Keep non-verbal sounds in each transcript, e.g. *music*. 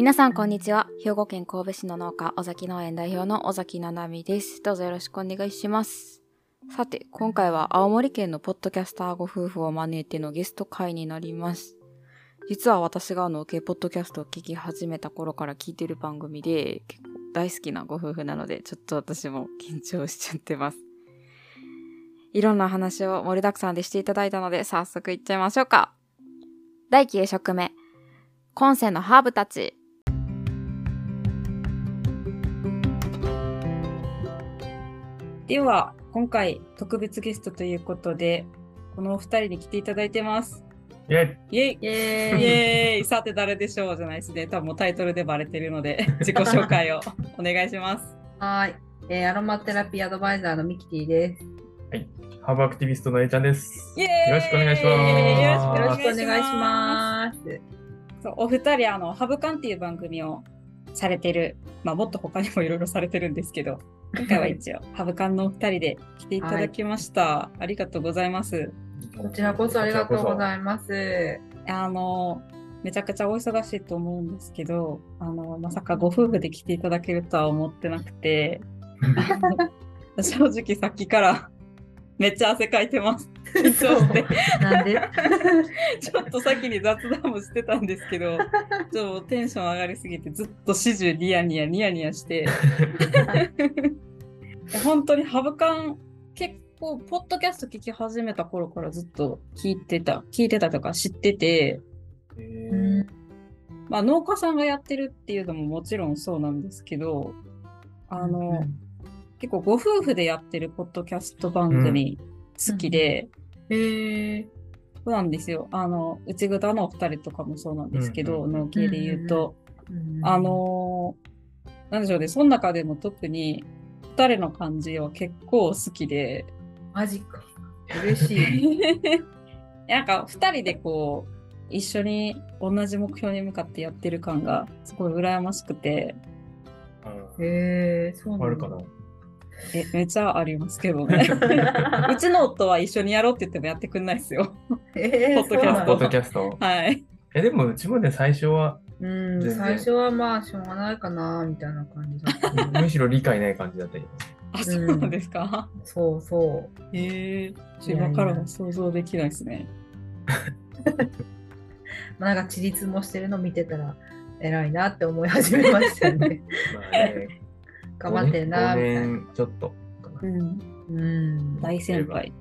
皆さんこんにちは。兵庫県神戸市の農家尾崎農園代表の尾崎七海です。どうぞよろしくお願いします。さて今回は青森県のポッドキャスターご夫婦を招いてのゲスト会になります。実は私があの K ポッドキャストを聞き始めた頃から聞いてる番組で結構大好きなご夫婦なのでちょっと私も緊張しちゃってます。いろんな話を盛りだくさんでしていただいたので早速いっちゃいましょうか。第9食目。今世のハーブたち。では今回特別ゲストということでこのお二人に来ていただいてます。イェイ。イェイ。イエーイ。イエーイ。さて誰でしょうじゃないですね。多分もうタイトルでバレてるので *laughs* 自己紹介をお願いします。はーい、えーアロマテラピーアドバイザーのミキティです。ハーブアクティビストのえいちゃんです。イエーイ。よろしくお願いします。よろしくお願いしま。す。そうお二人あのハブカンっていう番組をされてる。まあもっと他にもいろいろされてるんですけど今回は一応ハブカンのお二人で来ていただきました、ありがとうございます。こちらこそありがとうごいざいます。あのめちゃくちゃお忙しいと思うんですけどあのまさかご夫婦で来ていただけるとは思ってなくて *laughs* 正直さっきからめっちゃ汗かいてます緊張してなんで？*laughs* ちょっと先に雑談もしてたんですけどちょっとテンション上がりすぎてずっと始終ニヤニヤニヤニヤして。*laughs* 本当にハブカン結構ポッドキャスト聞き始めた頃からずっと聞いてた聞いてたとか知ってて。まあ、農家さんがやってるっていうのももちろんそうなんですけど、あの、結構ご夫婦でやってるポッドキャスト番組好きで、えー、そうなんですよ。あの、内ぐのお二人とかもそうなんですけど、うん農系で言うと、うんあ、のーなんでしょうね、その中でも特に二人の感じは結構好きで、マジか。嬉しい。*laughs* なんか二人でこう、一緒に同じ目標に向かってやってる感がすごい羨ましくて、うんえー、そうなんだあるかな。え、めっちゃありますけどね。*laughs* うちの夫は一緒にやろうって言ってもやってくんないですよ。えー、ポッドキャストポッドキャスト。はい。え、でもうちもね、最初は、うん、最初はまあしょうがないかなみたいな感じだった。むしろ理解ない感じだったけど。あ、そうなんですか？そうそへえ今からも想像できないですね。う。*laughs* まあ、なんか、自立もしてるの見てたら、偉いなって思い始めましたよね。*laughs* まあね、頑張ってんな、みたいな。5年ちょっと。うん。大先輩。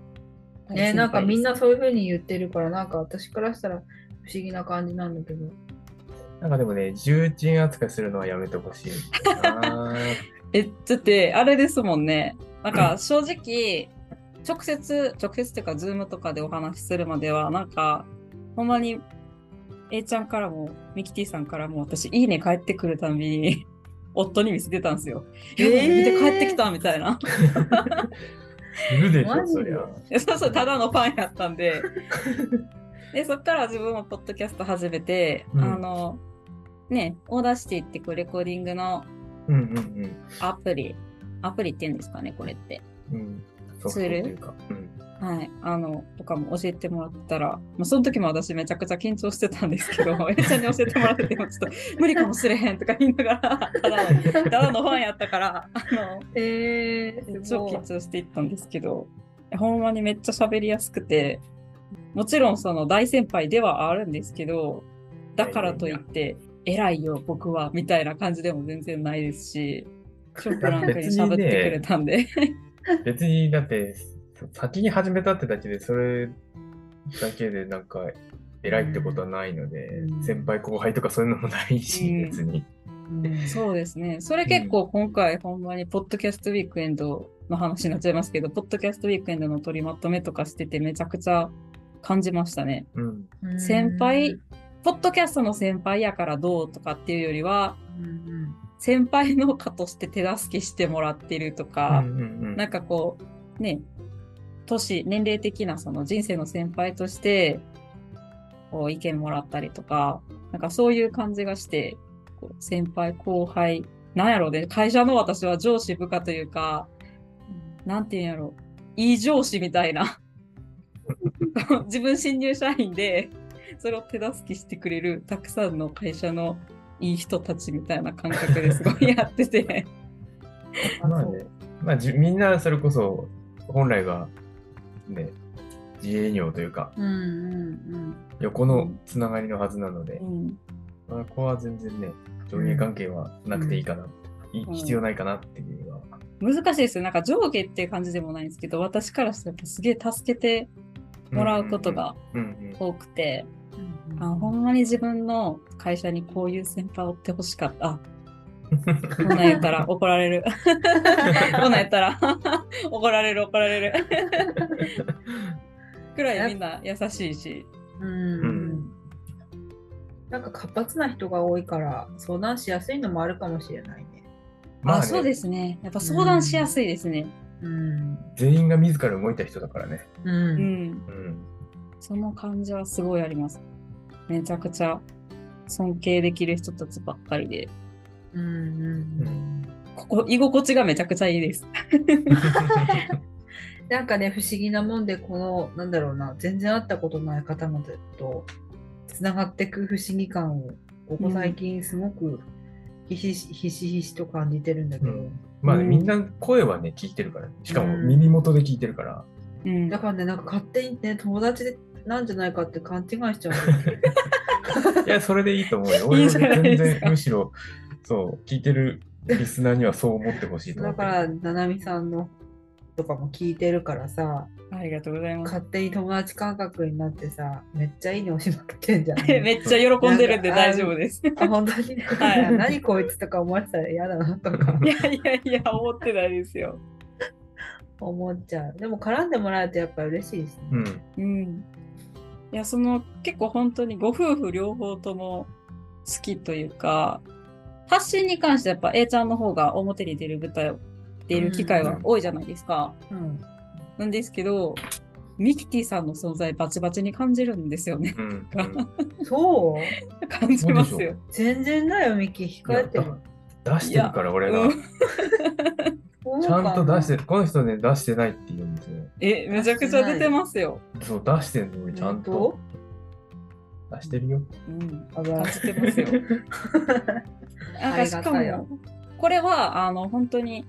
ね、なんかみんなそそういう風に言ってるから、なんか私からしたら不思議な感じなんだけど。*laughs* なんかでもね、重鎮扱いするのはやめてほしいな。*laughs* え、だって、あれですもんね。なんか正直、直接、直接っていうか、ズームとかでお話しするまでは、なんか、ほんまに、A ちゃんからも、ミキティさんからも、私、いいね帰ってくるたびに、夫に見せてたんですよ。ええー見て帰ってきたみたいな。いるでしょ、そりゃ。えそうそう、ただのファンやったんで。*laughs* で、そっから自分もポッドキャスト始めて、うんあの、ね、 Audacity ってこうレコーディングのうんうんアプリ、アプリって言うんですかね、これって。うん。うん。ソフトっていうか。うん。はい。あの、とかも教えてもらったら、まあ、その時も私めちゃくちゃ緊張してたんですけど、*laughs* えちゃんに教えてもらってても、ちょっと無理かもしれへんとか言いながら、*laughs* ただの、ただのファンやったから、あの、えー、す超緊張していったんですけど、ほんまにめっちゃ喋りやすくて、もちろんその大先輩ではあるんですけど、だからといって、偉いよ、僕は、みたいな感じでも全然ないですし、超フランクに喋ってくれたんで。別に、だって、先に始めたってだけで、それだけでなんか、偉いってことはないので、うん先輩後輩とかそういうのもないし、うん別に。そうですね。それ結構今回ほんまにポッドキャストウィークエンドの話になっちゃいますけど、ポッドキャストウィークエンドの取りまとめとかしててめちゃくちゃ感じましたね。うん。うん先輩、ポッドキャストの先輩やからどうとかっていうよりは、うん先輩農家として手助けしてもらってるとうか、んうんうんなんかこう、ね、年、年齢的なその人生の先輩として、こう意見もらったりとか、なんかそういう感じがして、こう先輩後輩、なんやろうね、会社の私は上司部下というか、なんていうんやろう、いい上司みたいな。*laughs* 自分新入社員で、それを手助けしてくれるたくさんの会社のいい人たちみたいな感覚ですごいやってて。まあね、まあじみんなそれこそ本来はね、自営業というか、うんうん横のつながりのはずなのでう、んまあ、ここは全然ね、上下関係はなくていいかな、いうん必要ないかなっていうのは。難しいですよ。なんか上下っていう感じでもないんですけど、私からしたらすげえ助けてもらうことがうんうん多くて、うん。あほんまに自分の会社にこういう先輩を追ってほしかった。あこんなん言ったら怒られる。こんなん言ったら怒られる *laughs* 怒られる。くら *laughs* いみんな優しいし。うん。なんか活発な人が多いから相談しやすいのもあるかもしれないね。あ、ねそうですね。やっぱ相談しやすいですね。うん。全員が自ら動いた人だからね。う。うんん。うん。その感じはすごいあります。めちゃくちゃ尊敬できる人たちばっかりで、うんうんここ、居心地がめちゃくちゃいいです。*laughs* なんかね、不思議なもんで、この、なんだろうな、全然会ったことない方々とつながっていく不思議感を、ここ最近すごくひしひしひしと感じてるんだけど、うんまあね、うんみんな声はね、聞いてるから、ね、しかもうん耳元で聞いてるから。うんだ。からね、なんか勝手にね、友達でなんじゃないかって勘違いしちゃう。*laughs* いや、それでいいと思うよ。*laughs* い俺全然、むしろ、そう、聞いてるリスナーにはそう思ってほしいと思ってる。だから、ななみさんのとかも聞いてるからさ、ありがとうございます。勝手に友達感覚になってさ、めっちゃいいね押しまくってんじゃん。*laughs* めっちゃ喜んでるんで大丈夫です。いあ、本当に、*laughs* はい *laughs* 何こいつとか思われてたら嫌だなとかやいやいや、思ってないですよ。思っちゃう。でも絡んでもらえるとやっぱ嬉しいですね。うん。うん。いや、その結構本当にご夫婦両方とも好きというか、発信に関してやっぱ A ちゃんの方が表に出る舞台を出る機会は多いじゃないですか。うん。なんですけど、ミキティさんの存在バチバチに感じるんですよね。うん。うんそう？*laughs* 感じますよ。全然だよ、ミキ。控えてる。出してるから、俺が。ちゃんと出してかる。この人ね、出してないって言うんですよ。え、めちゃくちゃ出てますよ。そう、出してんの、俺ちゃんと。出してるよ。うん。感じてますよ。*laughs* なんかしかも、これは、あの、本当に、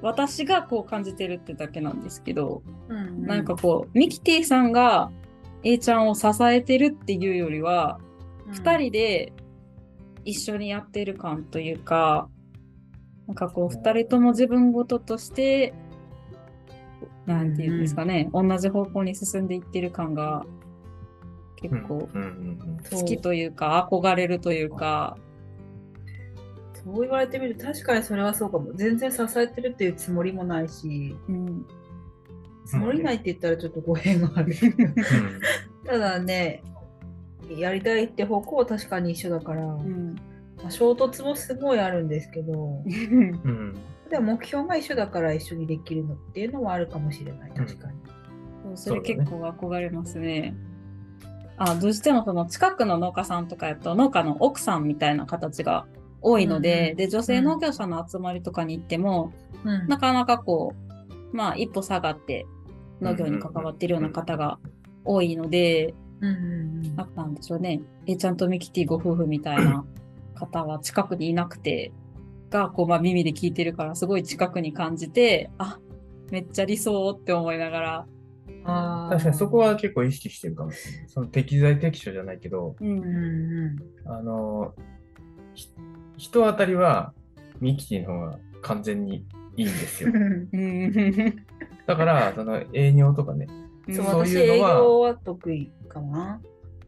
私がこう感じてるってだけなんですけど、うんなんかこう、ミキティさんが A ちゃんを支えてるっていうよりは、二、人で一緒にやってる感というか、なんかこう、二人とも自分事として、なんていうんですかね、同じ方向に進んでいってる感が、結構うんうんそう好きというか、憧れるというか、そう言われてみると確かにそれはそうかも。全然支えてるっていうつもりもないし、うん。つもりないって言ったらちょっと語弊がある。うん。*laughs* ただね、やりたいって方向は確かに一緒だから、うん。まあ衝突もすごいあるんですけど、うん。でも目標が一緒だから一緒にできるのっていうのはあるかもしれない、確かに。そうそれ結構憧れますね。あどうしてもその近くの農家さんとかやと農家の奥さんみたいな形が多いので、うんうんで女性農業者の集まりとかに行っても、うん。なかなかこうまあ一歩下がって農業に関わっているような方が多いので、うんうんなん。なんでしょうね。A ちゃんとミキティご夫婦みたいな方は近くにいなくてがこう、まあ、耳で聞いてるからすごい近くに感じてあめっちゃ理想って思いながら、確かにそこは結構意識してるかもしれない。その適材適所じゃないけど、うんうんうんあの、ひ人当たりはミキティの方が完全にいいんですよ。*laughs* うんだから、その営業とかね、そう、そういうのは業は得意かな。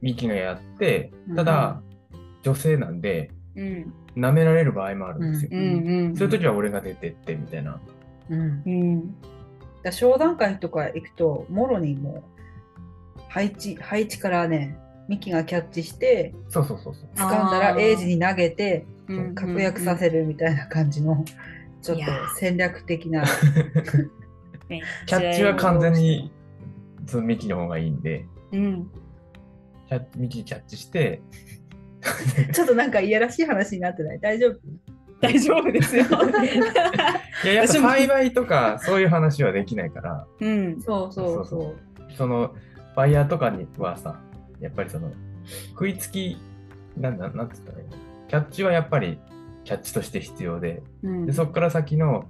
ミキがやって、ただ、女性なんで、うん舐められる場合もあるんですよ。うんうんそういう時は俺が出てってみたいな。うん。うんだ商談会とか行くと、もろにもう配置、配置からね、ミキがキャッチして、そうそうそうそう。掴んだらエイジに投げて、うん確約させるみたいな感じの、ちょっと戦略的な。キャッチは完全にそのミキの方がいいんで、うん。キャッミキキャッチして、*laughs* ちょっとなんかいやらしい話になってない？大丈夫？大丈夫ですよ。*laughs* いや、やっぱ栽培とかそういう話はできないから、うんそうそうそうそう。そのバイヤーとかにはさ、やっぱりその食いつき、なんだ、なんつったらいいの？キャッチはやっぱりキャッチとして必要で、うんでそこから先の、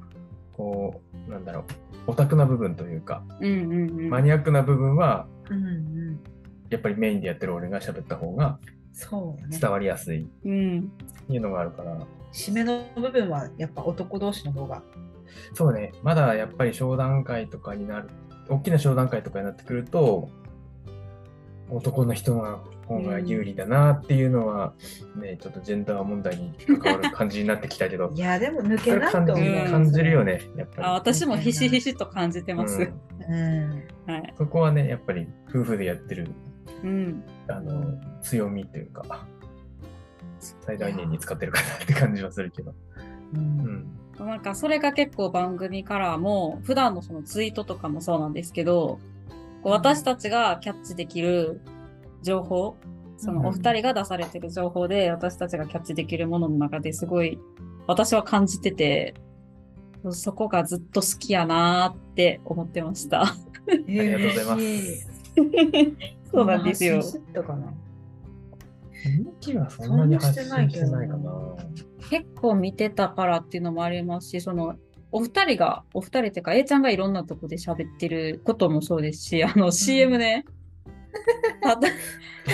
こう、なんだろう、オタクな部分というか、うんうんうん。マニアックな部分は、うんうん。やっぱりメインでやってる俺が喋った方がそうね。伝わりやすいっうん。ていうのがあるから、締めの部分はやっぱ男同士の方が。そうね、まだやっぱり商談会とかになる、大きな商談会とかになってくると、男の人の方が有利だなっていうのは、ね、ちょっとジェンダー問題に関わる感じになってきたけど *laughs* い、や、でも抜けないと感じるよね、やっぱり。あ、私もひしひしと感じてます。うんうん。はい。そこはね、やっぱり夫婦でやってるうん。あの強みというか、最大限に使ってるかなって感じはするけど。う。うんん。なんかそれが結構番組からも、普段のそのツイートとかもそうなんですけど、こう私たちがキャッチできる情報、そのお二人が出されてる情報で私たちがキャッチできるものの中ですごい私は感じてて、そこがずっと好きやなーって思ってました。ありがとうございます *laughs* そうなんですよ。たかな。人気はそんなに発信ししててなけどないいかな。結構見てたからっていうのもありますし、その、お二人が、お二人っていうか、A ちゃんがいろんなとこで喋ってることもそうですし、あの CM ね、たった、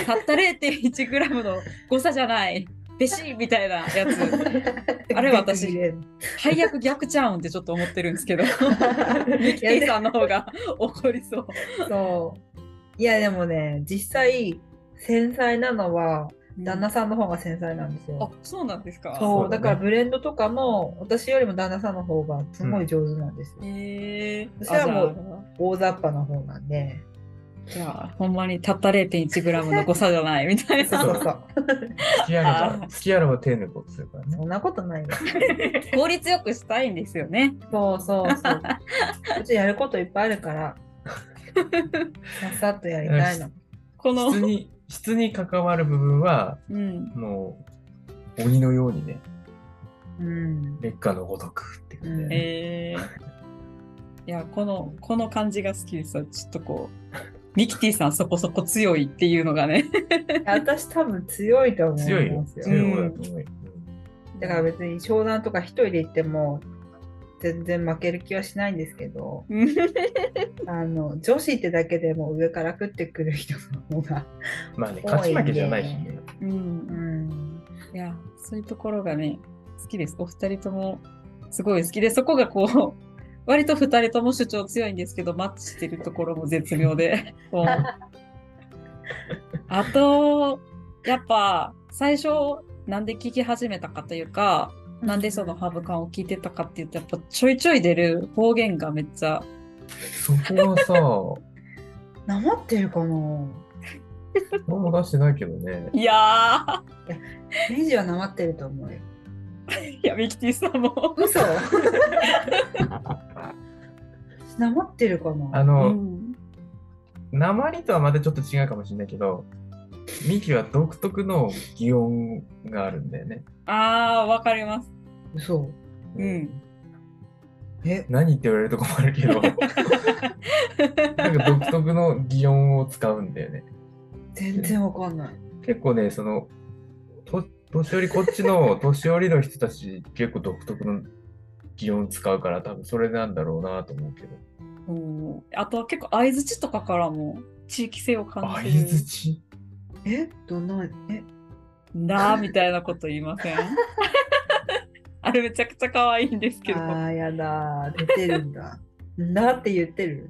たった 0.1g の誤差じゃない、べしみたいなやつ、*laughs* あれ私最悪逆ちゃうんってちょっと思ってるんですけど、*laughs* ミさんの方が怒りそう。そう。いや、でもね、実際、繊細なのは、旦那さんの方が繊細なんですあよ。、そうなんですか。そう、だからブレンドとかも、私よりも旦那さんの方がすごい上手なんですよ。へえ私はもう大雑把な方なんで。じゃあ、ほんまにたった 0.1g の誤差じゃないみたいな。そうそうそう。好きあらば、好きあらば手抜こうとするからね。そんなことないよ。効率よくしたいんですよね。そうそうそう。*laughs* うちやることいっぱいあるから、さっさっとやりたいの。*laughs* この質に関わる部分は、うん。もう、鬼のようにね、うん。劣化のごとくっていううんね。えー、いや、この、この感じが好きです。ちょっとこう、ミキティさんそこそこ強いっていうのがね。私多分強いと思強いよ。いますよ。強い方だと思うよ。だから別に商談とか一人で行っても全然負ける気はしないんですけど、あの女子ってだけでも上から食ってくる人の方が、*laughs* まあね、勝ち負けじゃないしね。うんう。ん、いや、そういうところがね、好きです。お二人ともすごい好きで、そこがこう、割と二人とも主張強いんですけど、マッチしてるところも絶妙で。*laughs* あと、やっぱ、最初、なんで聞き始めたかというか、なんでそのハブカンを聞いてたかっていうと、やっぱちょいちょい出る方言がめっちゃ、そこはさ、*laughs* なまってるかな？*laughs* 何も出してないけどね。いやネジはなまってると思うよ。ー、*laughs* いや、ミキティさんも。嘘。なまってるかな？うあの、ん、鉛とはまたちょっと違うかもしれないけど、ミキは独特の擬音があるんだよね。あー、わかります。嘘うん。え？何って言われると困るけど、*laughs* なんか独特の擬音を使うんだよね。全然わかんない。結構ね、その、と年寄り、こっちの *laughs* 年寄りの人たち結構独特の擬音使うから多分それなんだろうなと思うけど。うんあとは結構相づちとかからも地域性を感相じるづちえどんな、え？なーみたいなこと言いません？*laughs* あれめちゃくちゃ可愛いんですけど。ああ、やだー。出てるんだ。なって言ってる？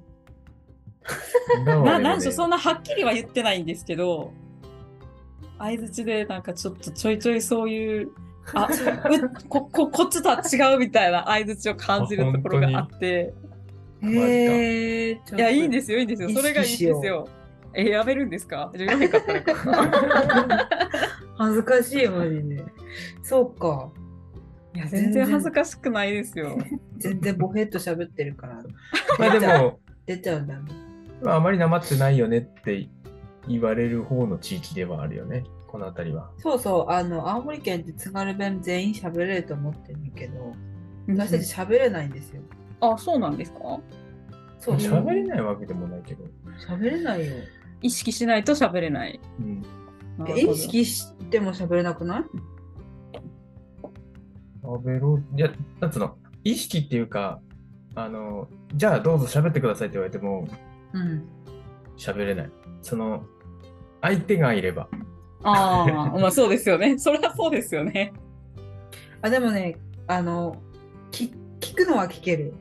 ななんでしょう、そんなはっきりは言ってないんですけど、相づちでなんかちょっとちょいちょいそういう、あ、うこ、こ、こっちとは違うみたいな相づちを感じるところがあって、え。いや、いいんですよ、いいんですよ。それがいいんですよ。え、やめるんですか？じゃあやめかったらよか。*laughs* 恥ずかしい、マジで。そうか。いや、全然恥ずかしくないですよ。*laughs* 全然ボヘッと喋ってるから。まあでも、出ちゃうんだね。まあ、あまりなまってないよねって言われる方の地域ではあるよね、この辺りは。そうそう、あの、青森県って津軽弁全員喋れると思ってるけど、私たち喋れないんですよ。あ、そうなんですか？そう、喋れないわけでもないけど。喋れないよ。意識しないと喋れない。うん、え意識しても喋れなくない？食べろ、いや、なんつうの、意識っていうか、あの、じゃあどうぞ喋ってくださいって言われてもうん。喋れない。その、相手がいれば。ああ、まあそうですよね。*laughs* それはそうですよね。あ、でもね、あの、き聞くのは聞ける。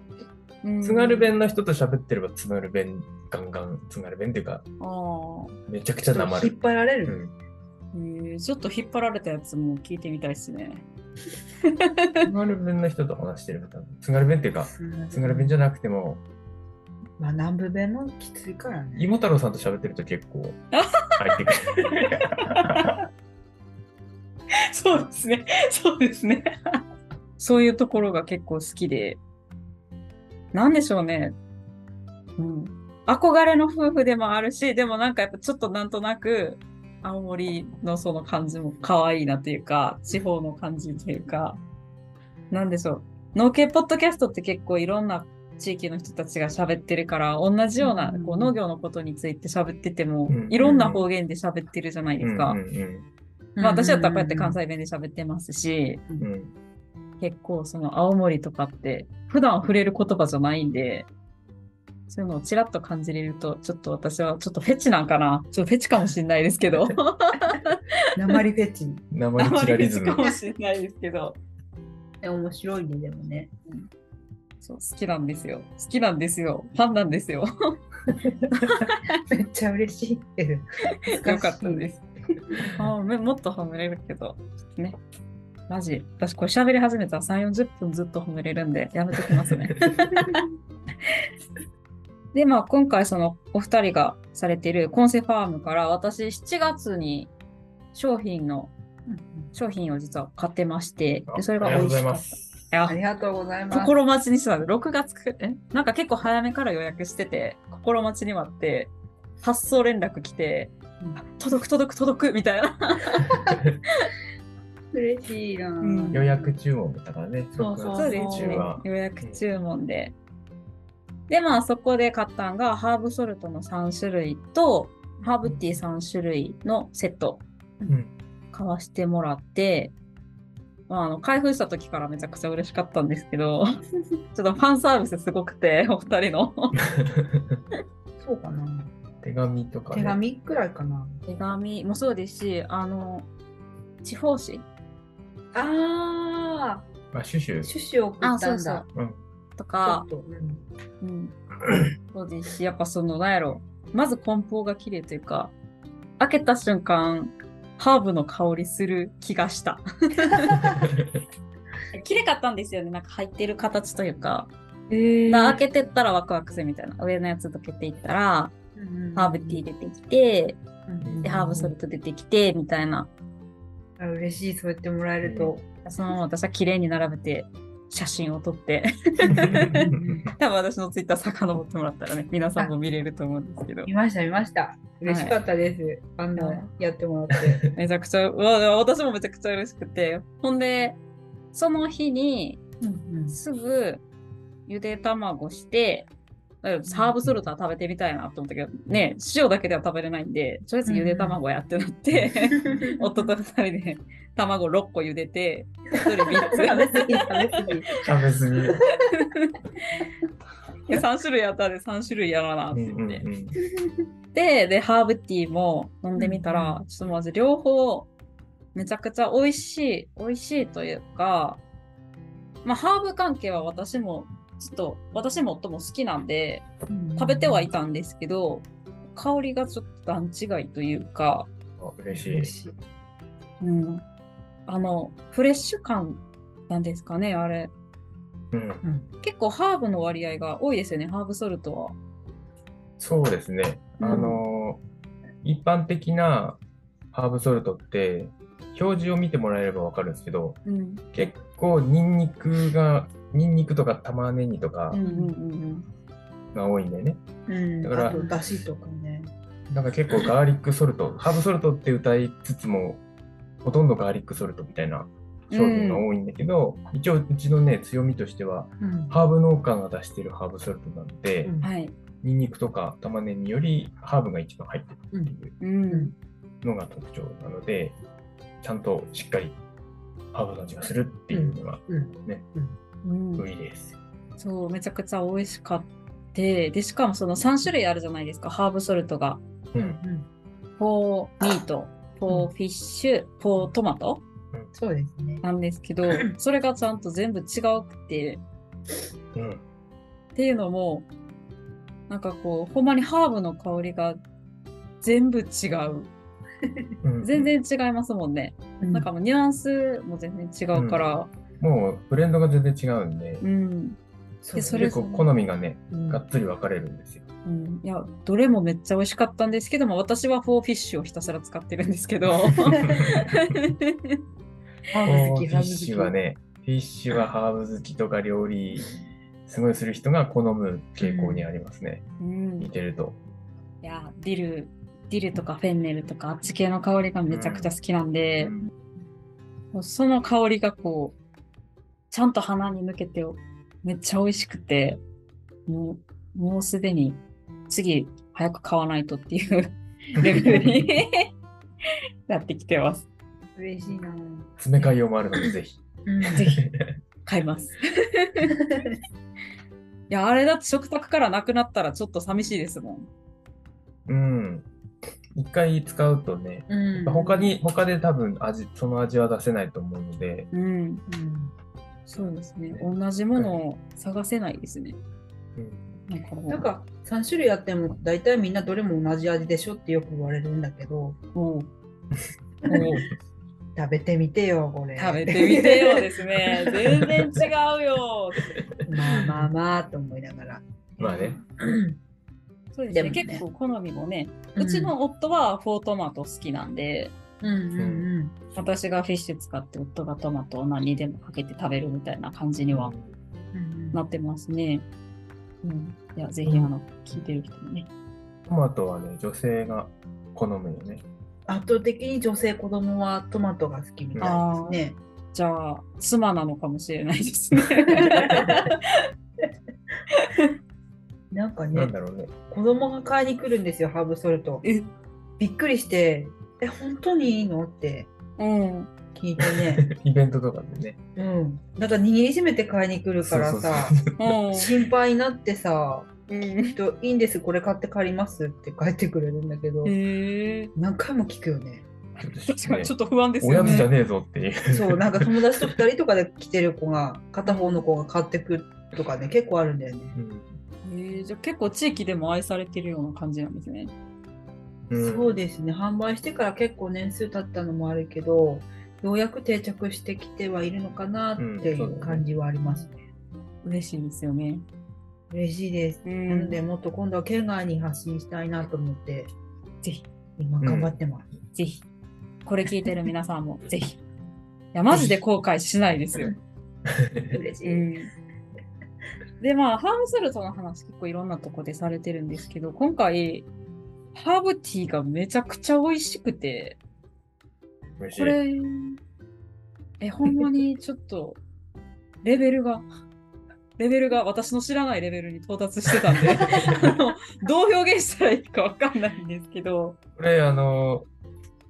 津軽弁の人と喋ってれば津軽弁ガンガン津軽弁っていうかああ。めちゃくちゃなま引っる。張られる？うん、えーちょっと引っ張られたやつも聞いてみたいですね。津軽弁の人と話してれば多分津軽弁っていうか津軽弁じゃなくてもまあ、南部弁もきついからね。芋太郎さんと喋ってると結構入ってくる。*laughs* そうですね。そうですね。そういうところが結構好きで。なんでしょうね。うん。憧れの夫婦でもあるし、でもなんかやっぱちょっとなんとなく、青森のその感じも可愛いなというか、地方の感じというか、なんでしょう。農系ポッドキャストって結構いろんな地域の人たちが喋ってるから、同じようなうんこう農業のことについて喋っててもうん、いろんな方言で喋ってるじゃないですか。まあ私だったらこうやって関西弁で喋ってますし、結構その青森とかって普段触れる言葉じゃないんで、そういうのをちらっと感じれると、ちょっと私はちょっとフェチなんかなちょっと *laughs* フェチかもしれないですけど。鉛フェチ。生リチラリズムか。もしれないですけど。え面白いね、でもね。そう、好きなんですよ。好きなんですよ。ファンなんですよ。*laughs* めっちゃ嬉しいけど。よかったです。あめもっと褒めれるけど、ね。マジ、私これ喋り始めたら3、40分ずっと褒めれるんで、やめときますね。*laughs* で、まあ今回そのお二人がされているコンセファームから私7月に商品の、商品を実は買ってまして、でそれがありがとうござい美味しかった。ありがとうございます。心待ちにしてたんで、6月く、え？なんか結構早めから予約してて、心待ちに待って、発送連絡来て、あ届く届く届くみたいな。*laughs* 嬉しいな、うん予約注文だったからね。そうそう6そう月ですね。予約注文で。で、まあそこで買ったんが、ハーブソルトの3種類と、ハーブティー3種類のセットうん買わしてもらって、まあ、あの開封した時からめちゃくちゃ嬉しかったんですけど、*laughs* ちょっとファンサービスすごくて、お二人の。*laughs* そうかな。手紙とかね。手紙くらいかな。手紙もそうですし、あの、地方紙あまあ、シュシュあ、。シュシュ送ったんだ。あそうそううん。とかうんうん、そうですし、やっぱその、なんやろ、まず梱包が綺麗というか、開けた瞬間、ハーブの香りする気がした。*laughs* 綺麗かったんですよね、なんか入ってる形というか。えだ開けてったらワクワクするみたいな。上のやつどけていったら、ハーブティー出てきて、で、ハーブソルト出てきて、みたいな。あ嬉しい、そう言ってもらえると。そのまま私は綺麗に並べて、写真を撮って、*laughs* 多分私のツイッター遡ってもらったらね、皆さんも見れると思うんですけど見。ました、見ました。嬉しかったです。あんはないやってもらって。めちゃくちゃ、私もめちゃくちゃ嬉しくて。ほんで、その日にすぐゆで卵して、だからハーブソルトは食べてみたいなと思ったけど、ね、塩だけでは食べれないんで、とりあえずゆで卵やってなって、*laughs* 夫と二人で卵6個茹でて、一人3つ。食べ過ぎ、食べ過ぎ。食べ過ぎ。で3種類やったんで3種類やらなっうんて言って。うんうんで、で、ハーブティーも飲んでみたら、ちょっとまず両方、めちゃくちゃ美味しい、美味しいというか、まあ、ハーブ関係は私も、ちょっと、私も夫も好きなんで、食べてはいたんですけど、香りがちょっと段違いというか、あ嬉しい。嬉しい。うん。あの、フレッシュ感なんですかね、あれ。うん。結構ハーブの割合が多いですよね、ハーブソルトは。そうですね。うんあの、一般的なハーブソルトって、表示を見てもらえればわかるんですけど、うん。結構ニンニクが、ニンニクとか玉ねぎとかうんうんうんが多いんだよね。うん、だからだしとかね。なんか結構ガーリックソルト、ハーブソルトって歌いつつも、ほとんどガーリックソルトみたいな商品が多いんだけど、一応うちのね、強みとしては、うんハーブ農家が出してるハーブソルトなので、うんうん。はい。ニンニクとか玉ねぎよりハーブが一番入ってるっていううん。のが特徴なので、ちゃんとしっかりハーブの味がするっていうのがうんうん売りです。そう、めちゃくちゃ美味しかって、で、しかもその3種類あるじゃないですか、ハーブソルトが。う。うんん for meat、for fish、for tomato そうですね。なんですけど、*laughs* それがちゃんと全部違うくて、うん。っていうのも、なんかこう、ほんまにハーブの香りが全部違う。うん全然違いますもんね。なんかもうニュアンスも全然違うから、もうブレンドが全然違うんで、うん。そうそれ結構好みがね、うんがっつり分かれるんですよ。うん、いや、どれもめっちゃ美味しかったんですけども、私はフォーフィッシュをひたすら使ってるんですけど。*laughs* ハフーブ好き、ィッシュはね、フィッシュはハーブ好きとか料理すごいする人が好む傾向にありますね。うん、い似てると。や、ディル、ディルとかフェンネルとかあっち系の香りがめちゃくちゃ好きなんで、うんその香りがこう、ちゃんと鼻に抜けてめっちゃ美味しくて、もう、もうすでに次早く買わないとっていう *laughs* レベルに *laughs* なってきてます。嬉しいな。詰め替えようもあるので、ぜひ。うんぜひ買います。*laughs* いや、あれだって食卓からなくなったらちょっと寂しいですもん。うん。一回使うとね、うん他に、他で多分味、その味は出せないと思うので、うん。うんそうですね。同じものを探せないですね。うんなんかもうなんか3種類あっても大体みんなどれも同じ味でしょってよく言われるんだけどもう食べてみてよこれ食べてみてよですね。全然違うよ。*laughs* まあまあまあと思いながらまあね。*laughs* そうですね。ね結構好みもね、うちの夫はフォートマト好きなんで、うんうん私がフィッシュ使って夫がトマトを何にでもかけて食べるみたいな感じにはうんなってますね。うん。いや、ぜひ、あの、聞いてる人もね。トマトはね、女性が好むよね。圧倒的に女性子供はトマトが好きみたいですね。じゃあ、妻なのかもしれないですね。*laughs* なんかねなんだろうね。子供が買いに来るんですよハーブソルト。え、びっくりして「え本当にいいの?」ってうん。聞いてね、*laughs* イベントとかでね。うん、なんか握りしめて買いに来るからさそうそうそううん。心配になってさうん「といいんですこれ買って帰ります」って帰ってくれるんだけど。何回も聞くよね。確かにねちょっと不安ですおよね。やつじゃねえぞっていう。そうなんか友達と2人とかで来てる子が片方の子が買ってくとかね結構あるんだよね。うんへえじゃあ結構地域でも愛されてるような感じなんですね。うんそうですね販売してから結構年数経ったのもあるけどようやく定着してきてはいるのかなっていう感じはありますね。嬉しいですよね。嬉しいです。うなのでもっと今度は県外に発信したいなと思ってぜひ、今頑張ってます。ぜひ。これ聞いてる皆さんも、ぜひ。*laughs* いや、マジで後悔しないですよ。嬉しい。で、まあ、ハーブソルトの話結構いろんなとこでされてるんですけど、今回、ハーブティーがめちゃくちゃ美味しくて、嬉しいこれ、え、ほんまにちょっと、レベルが、レベルが私の知らないレベルに到達してたんで、*laughs* あのどう表現したらいいかわかんないんですけど、これ、あの、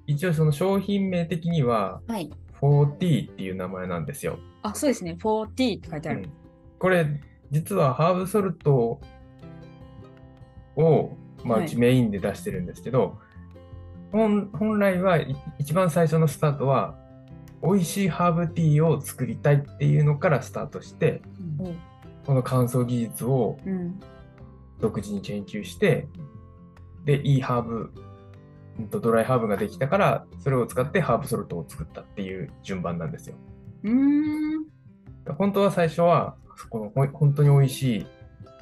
一応その商品名的には、はい。4T っていう名前なんですよ。あ、そうですね、4T って書いてある。うんこれ、実はハーブソルトを、まあ、はいうちメインで出してるんですけど、本本来はい一番最初のスタートは、美味しいハーブティーを作りたいっていうのからスタートして、うんこの乾燥技術をうん。独自に研究して、で、いいハーブ、ドライハーブができたから、それを使ってハーブソルトを作ったっていう順番なんですよ。うーん。本当は最初は、この本当に美味しい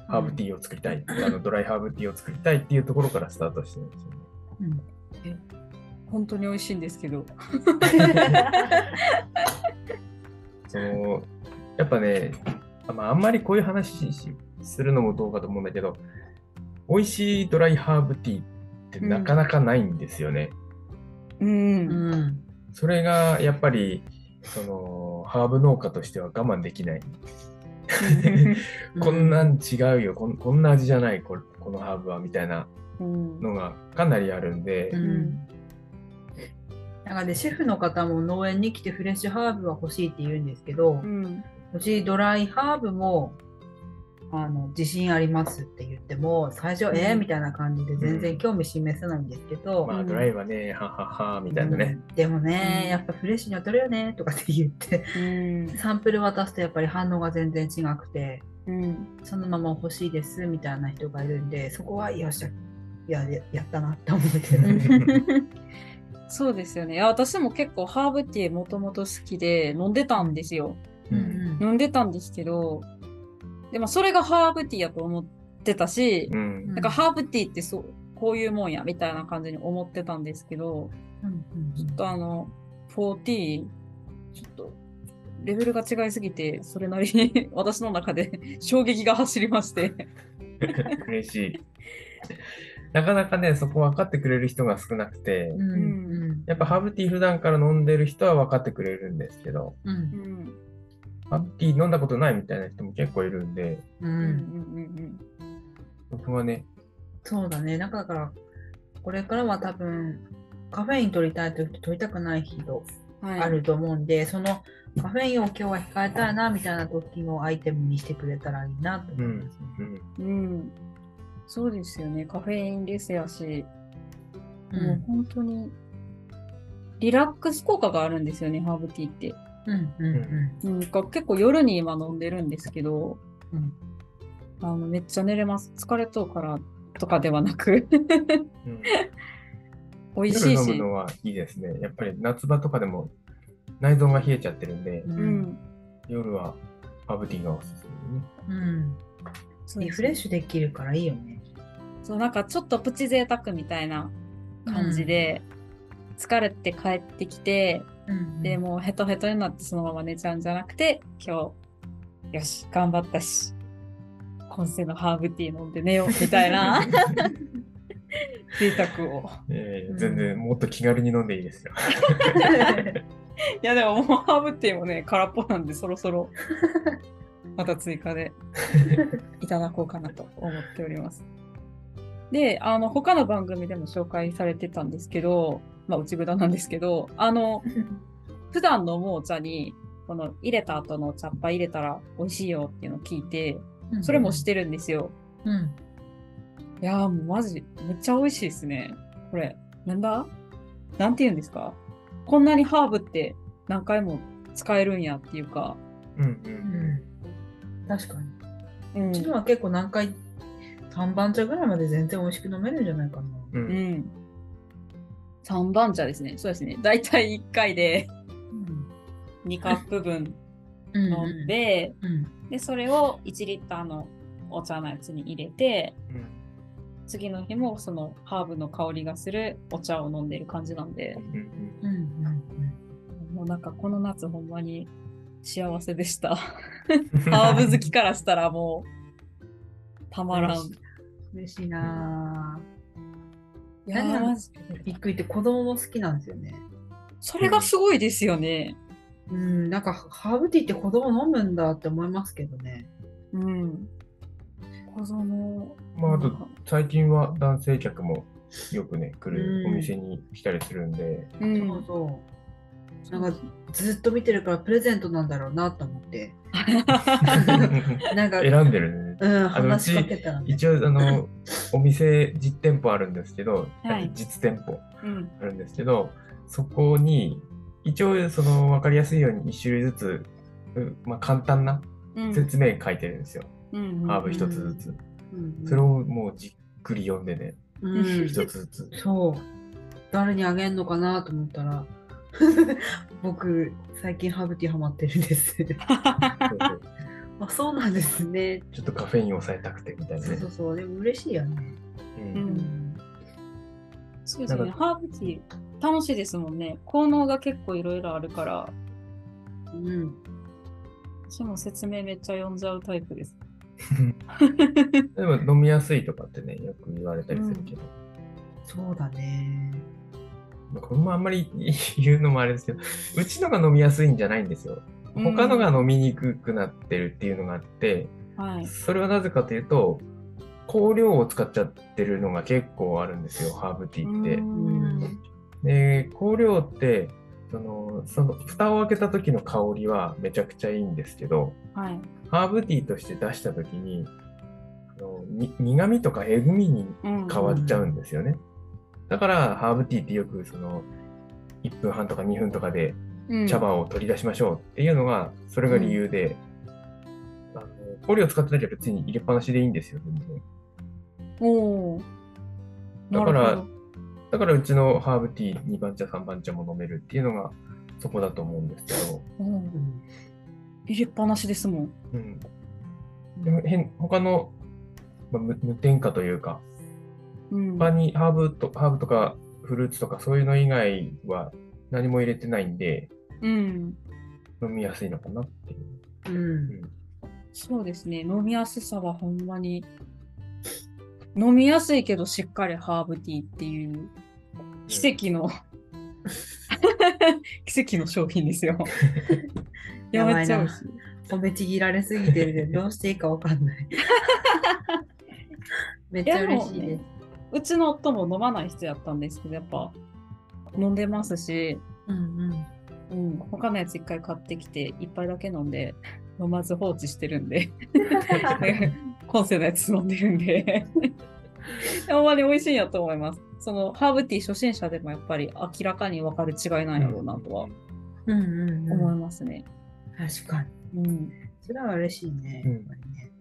ハーブティーを作りたい、あのドライハーブティーを作りたいっていうところからスタートしてるんですよね。本当に美味しいんですけど。*laughs* そのやっぱね、あまあ、あんまりこういう話しするのもどうかと思うんだけど、美味しいドライハーブティーってなかなかないんですよね。う。うんん。それがやっぱりそのハーブ農家としては我慢できない。こんなん違うよ。こん、こんな味じゃない。これこのハーブはみたいなうん。のがかなりあるんで、うん。なんかで、シェフの方も農園に来てフレッシュハーブは欲しいって言うんですけど、うん。うちドライハーブもあの自信ありますって言っても最初、うんえーみたいな感じで全然興味示せないんですけど、まあ、ドライはね、ははは、みたいなね。うんでもね、うんやっぱフレッシュに当たるよねとかって言ってうん。サンプル渡すとやっぱり反応が全然違くてうん。そのまま欲しいですみたいな人がいるんでそこはよっしゃやややったなって思うけど、*laughs* そうですよね。いや私も結構ハーブティーもともと好きで飲んでたんですよ。ううんん飲んでたんですけど、でもそれがハーブティーやと思ってたし、うん。なんかハーブティーってそう、こういうもんや、みたいな感じに思ってたんですけど、うんうんちょっとあの、40、ちょっと、レベルが違いすぎて、それなりに *laughs* 私の中で *laughs* 衝撃が走りまして。嬉しい。なかなかね、そこ分かってくれる人が少なくて、うんうんやっぱハーブティー普段から飲んでる人は分かってくれるんですけど、うんうん。ハーブティー飲んだことないみたいな人も結構いるんで、ううんんうん僕はね、そうだね。なんかだから、これからは多分、カフェイン取りたいときと取りたくない人うん。はい。あると思うんで、そのカフェインを今日は控えたいなみたいな時のアイテムにしてくれたらいいなと思いますね。うん。うん。そうですよね。カフェインレスやし、うもう本当に、リラックス効果があるんですよね、ハーブティーって。うんうんうん、か結構夜に今飲んでるんですけど、うんあのめっちゃ寝れます。疲れとうからとかではなく、うん美味しいし。夜飲むのはいいですね。やっぱり夏場とかでも内臓が冷えちゃってるんで、うん。夜はハーブティーがおすすめね。うんリフレッシュできるからいいよね。そう、なんかちょっとプチ贅沢みたいな感じで、疲れて帰ってきて、うんで、もうヘトヘトになってそのまま寝ちゃうんじゃなくて、今日、よし、頑張ったし、今世のハーブティー飲んで寝ようみたいな *laughs* 贅沢を。えー全然もっと気軽に飲んでいいですよ。*laughs* いやでももうハーブティーもね、空っぽなんでそろそろまた追加でいただこうかなと思っております。で、あの、他の番組でも紹介されてたんですけど、まあ、内札なんですけど、あの、普段飲むお茶に、この入れた後のお茶っ葉入れたら美味しいよっていうのを聞いて、それもしてるんですよ。うん。いやーもうマジ、めっちゃ美味しいですね。これ、なんだ？なんて言うんですか？こんなにハーブって何回も使えるんやっていうか、うんう。うんん。確かに。うんうちのは結構何回、3番茶ぐらいまで全然美味しく飲めるんじゃないかな。う。うんん。3番茶ですね。そうですね。だいたい1回で2カップ分うん飲んで、うん。で、それを1リッターのお茶のやつに入れて、うん次の日もそのハーブの香りがするお茶を飲んでる感じなんで、うんうんうんうんもうなんかこの夏ほんまに幸せでした。*laughs* ハーブ好きからしたらもう、たまらん。い嬉しいなぁ。やー何がマジでびっくりって子供も好きなんですよね。それがすごいですよね。うん、なんかハーブティーって子供飲むんだって思いますけどね。うん。子供。まあ、あと最近は男性客もよくね、来るうんお店に来たりするんで、う。そうんそう。なんかずっと見てるからプレゼントなんだろうなと思って。なんか、選んでるね。うん、話しかけたら、ね。一応、あの、お店実店舗あるんですけど、はい実店舗うん。あるんですけど、そこに、一応、その、わかりやすいように一種類ずつ、うまあ、簡単なうん。説明書いてるんですよ。うんハーブ一つずつ。うんそれをもうじっくり読んでね、うん、一つずつ。そう。誰にあげんのかなと思ったら、*laughs* 僕、最近ハーブティーハマってるんです。*laughs* あ、そうなんですね。ちょっとカフェイン抑えたくてみたいなねそうそう。そう。でも嬉しいよね。ううんん。そうですね。ハーブティー楽しいですもんね。効能が結構いろいろあるから、うん。私も説明めっちゃ読んじゃうタイプです。*laughs* でも飲みやすいとかってね、よく言われたりするけど、そうだね。これもあんまり *laughs* 言うのもあれですけど、うちのが飲みやすいんじゃないんですよ。他のが飲みにくくなってるっていうのがあって、はい。それはなぜかというと、香料を使っちゃってるのが結構あるんですよ、ハーブティーって。うんで、香料って、その、その、蓋を開けた時の香りはめちゃくちゃいいんですけど、はい。ハーブティーとして出した時に、あのに苦味とかえぐみにうん変わっちゃうんですよね。だから、ハーブティーってよく、その、1分半とか2分とかでうん茶葉を取り出しましょうっていうのが、それが理由で、あの香料使ってなきゃ別に入れっぱなしでいいんですよ、全然。おーだからだからうちのハーブティー2番茶3番茶も飲めるっていうのがそこだと思うんですけど、うんうん入れっぱなしですもん。うん。でも変他の、まあ、無無添加というか、うん。他にハーブとハーブとかフルーツとかそういうの以外は何も入れてないんで、うん。飲みやすいのかなっていう。うんうんそうですね。飲みやすさはほんまに。飲みやすいけどしっかりハーブティーっていう奇跡の、*laughs* 奇跡の商品ですよ。*laughs* いや、めっちゃ美味しい。褒めちぎられすぎてるでどうしていいかわかんない。*laughs* めっちゃ嬉しいです。うちの夫も飲まない人やったんですけど、やっぱ飲んでますし、うんうん。うん、他のやつ一回買ってきて、一杯だけ飲んで、飲まず放置してるんで、*laughs* 今世のやつ飲んでるんで、ほんまに美味しいんやと思います。そのハーブティー初心者でもやっぱり明らかに分かる違いなんやろうなとはうんうん思いうん。ますね。確かに。うん。それは嬉しいね。うんやっぱりね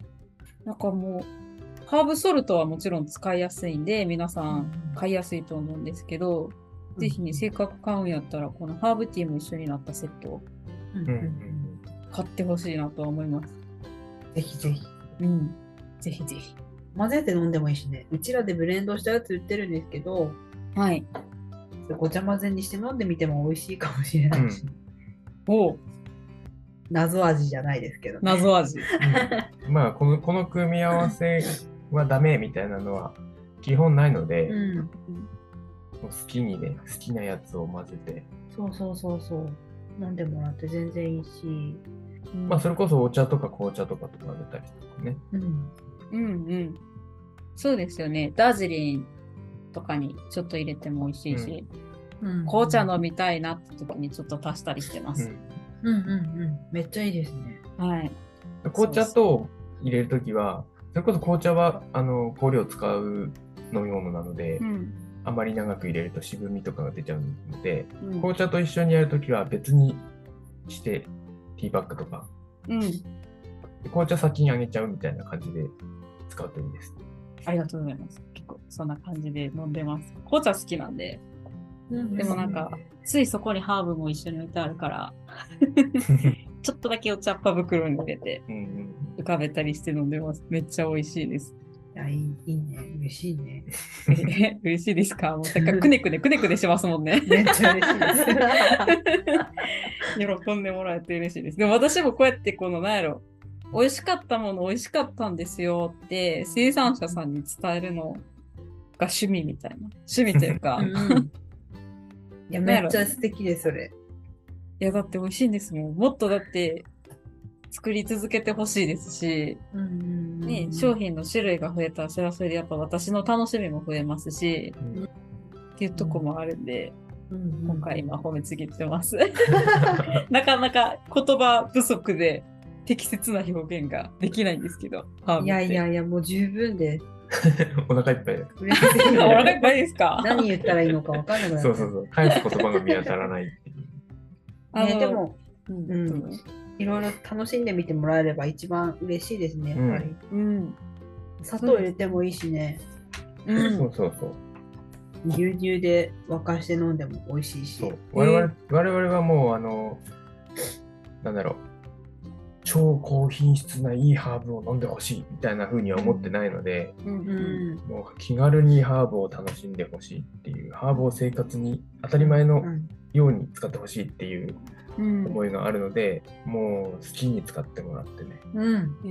なんかもう、ハーブソルトはもちろん使いやすいんで、皆さうんん買いやすいと思うんですけど、ぜひね、せっかく買うんやったら、このハーブティーも一緒になったセットをうんうんうんうん買ってほしいなとは思います。ぜひぜひ。うん。ぜひぜひ。混ぜて飲んでもいいしね。うちらでブレンドしたやつ売ってるんですけど、はい。ごちゃ混ぜにして飲んでみても美味しいかもしれないし、お謎味じゃないですけど、ね。謎味。うん *laughs* まあこの、この組み合わせはダメみたいなのは基本ないので、うん。もう好きにね、好きなやつを混ぜて、そうそうそうそう。飲んでもらって全然いいし。まあそれこそお茶とか紅茶とかと混ぜたりとかね。うん。うんうん。そうですよね。ダージリンとかにちょっと入れても美味しいし、うん、紅茶飲みたいなって時にちょっと足したりしてます。うんうんうん。めっちゃいいですね。はい。うん紅茶と入れるときは、それこそ紅茶はあの香料を使う飲み物なので、うん。あまり長く入れると渋みとかが出ちゃうので、うん。紅茶と一緒にやるときは別にして、ティーバッグとか、うん。で紅茶先にあげちゃうみたいな感じで使うといいです。ありがとうございます。結構そんな感じで飲んでます。紅茶好きなんで、でもなんか、ついそこにハーブも一緒に置いてあるから、*laughs* ちょっとだけお茶っ葉袋に入れてうんうん浮かべたりして飲んでます。めっちゃ美味しいです。いや、いいいいね。嬉しいね。え *laughs* 嬉しいですか？もうせっかくくねくねくねくねしますもんね。*laughs* めっちゃ嬉しいです。喜んでもらえて嬉しいです。でも私もこうやってこのなんやろ、美味しかったもの美味しかったんですよって生産者さんに伝えるのが趣味みたいな。趣味というか、いうん *laughs* いや、めっちゃ素敵です、それ。やだって美味しいんですもん。もっとだって作り続けてほしいですし、ね、商品の種類が増えたらそれはそれでやっぱ私の楽しみも増えますし、うんっていうとこもあるんで、うん今回今褒めちぎってます。*laughs* なかなか言葉不足で適切な表現ができないんですけど。いやいやいや、もう十分で。す。*laughs* お腹いっぱい。お腹いっぱいですか？何言ったらいいのか分かんなくなっそうそうそう。返す言葉が見当たらないね、でも、うんうんいろいろ楽しんでみてもらえれば一番嬉しいですね、やっぱり。うん。砂糖入れてもいいしね、うんそうそうそう。牛乳で沸かして飲んでも美味しいし。そう我々我々はもう、あの、なんだろう、超高品質ないいハーブを飲んでほしいみたいな風には思ってないので、うんううんん。もう気軽にハーブを楽しんでほしいっていう、ハーブを生活に当たり前のうんように使ってほしいっていううん思いがあるので、もう好きに使ってもらってね。うん。え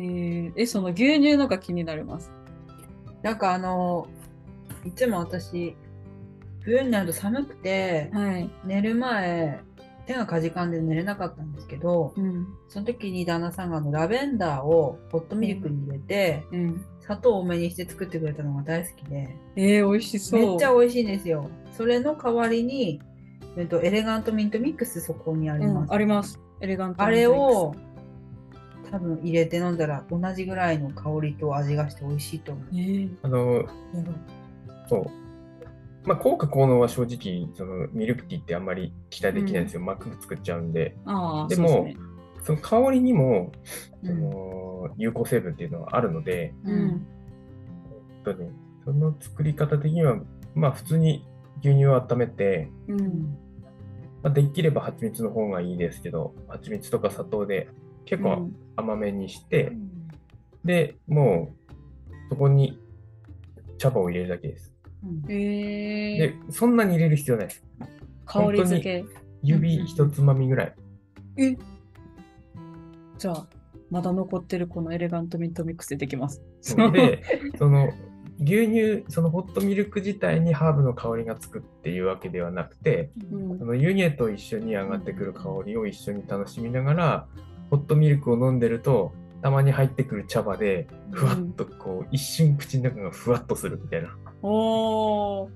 ーえ、その牛乳のが気になります？なんかあの、いつも私、冬になると寒くて、はい。寝る前、手がかじかんで寝れなかったんですけど、うん。その時に旦那さんがあのラベンダーをホットミルクに入れて、うん。砂糖多めにして作ってくれたのが大好きで、えー、美味しそう。めっちゃ美味しいんですよ。それの代わりに、えっと、エレガントミントミックスそこにあります。うん、あります。エレガントあれを多分入れて飲んだら同じぐらいの香りと味がして美味しいと思う。えー、あの、そう。まあ、効果効能は正直、そのミルクティーってあんまり期待できないんですよ。マック作っちゃうんで。ああ、でもそうすねその香りにも、うんその有効成分っていうのはあるので、うん。えっとね、その作り方的には、まあ普通に牛乳を温めて、うん。まあ、できれば蜂蜜の方がいいですけど、蜂蜜とか砂糖で結構うん甘めにして、で、もうそこに茶葉を入れるだけです。うんえー、で、そんなに入れる必要ないです。香り付け。指一つまみぐらい。え？じゃあ、まだ残ってるこのエレガントミントミックスでできます。で、*laughs* その牛乳、そのホットミルク自体にハーブの香りがつくっていうわけではなくて、うんその湯気と一緒に上がってくる香りを一緒に楽しみながら、ホットミルクを飲んでると、たまに入ってくる茶葉で、ふわっとこう、一瞬口の中がふわっとするみたいな。おー、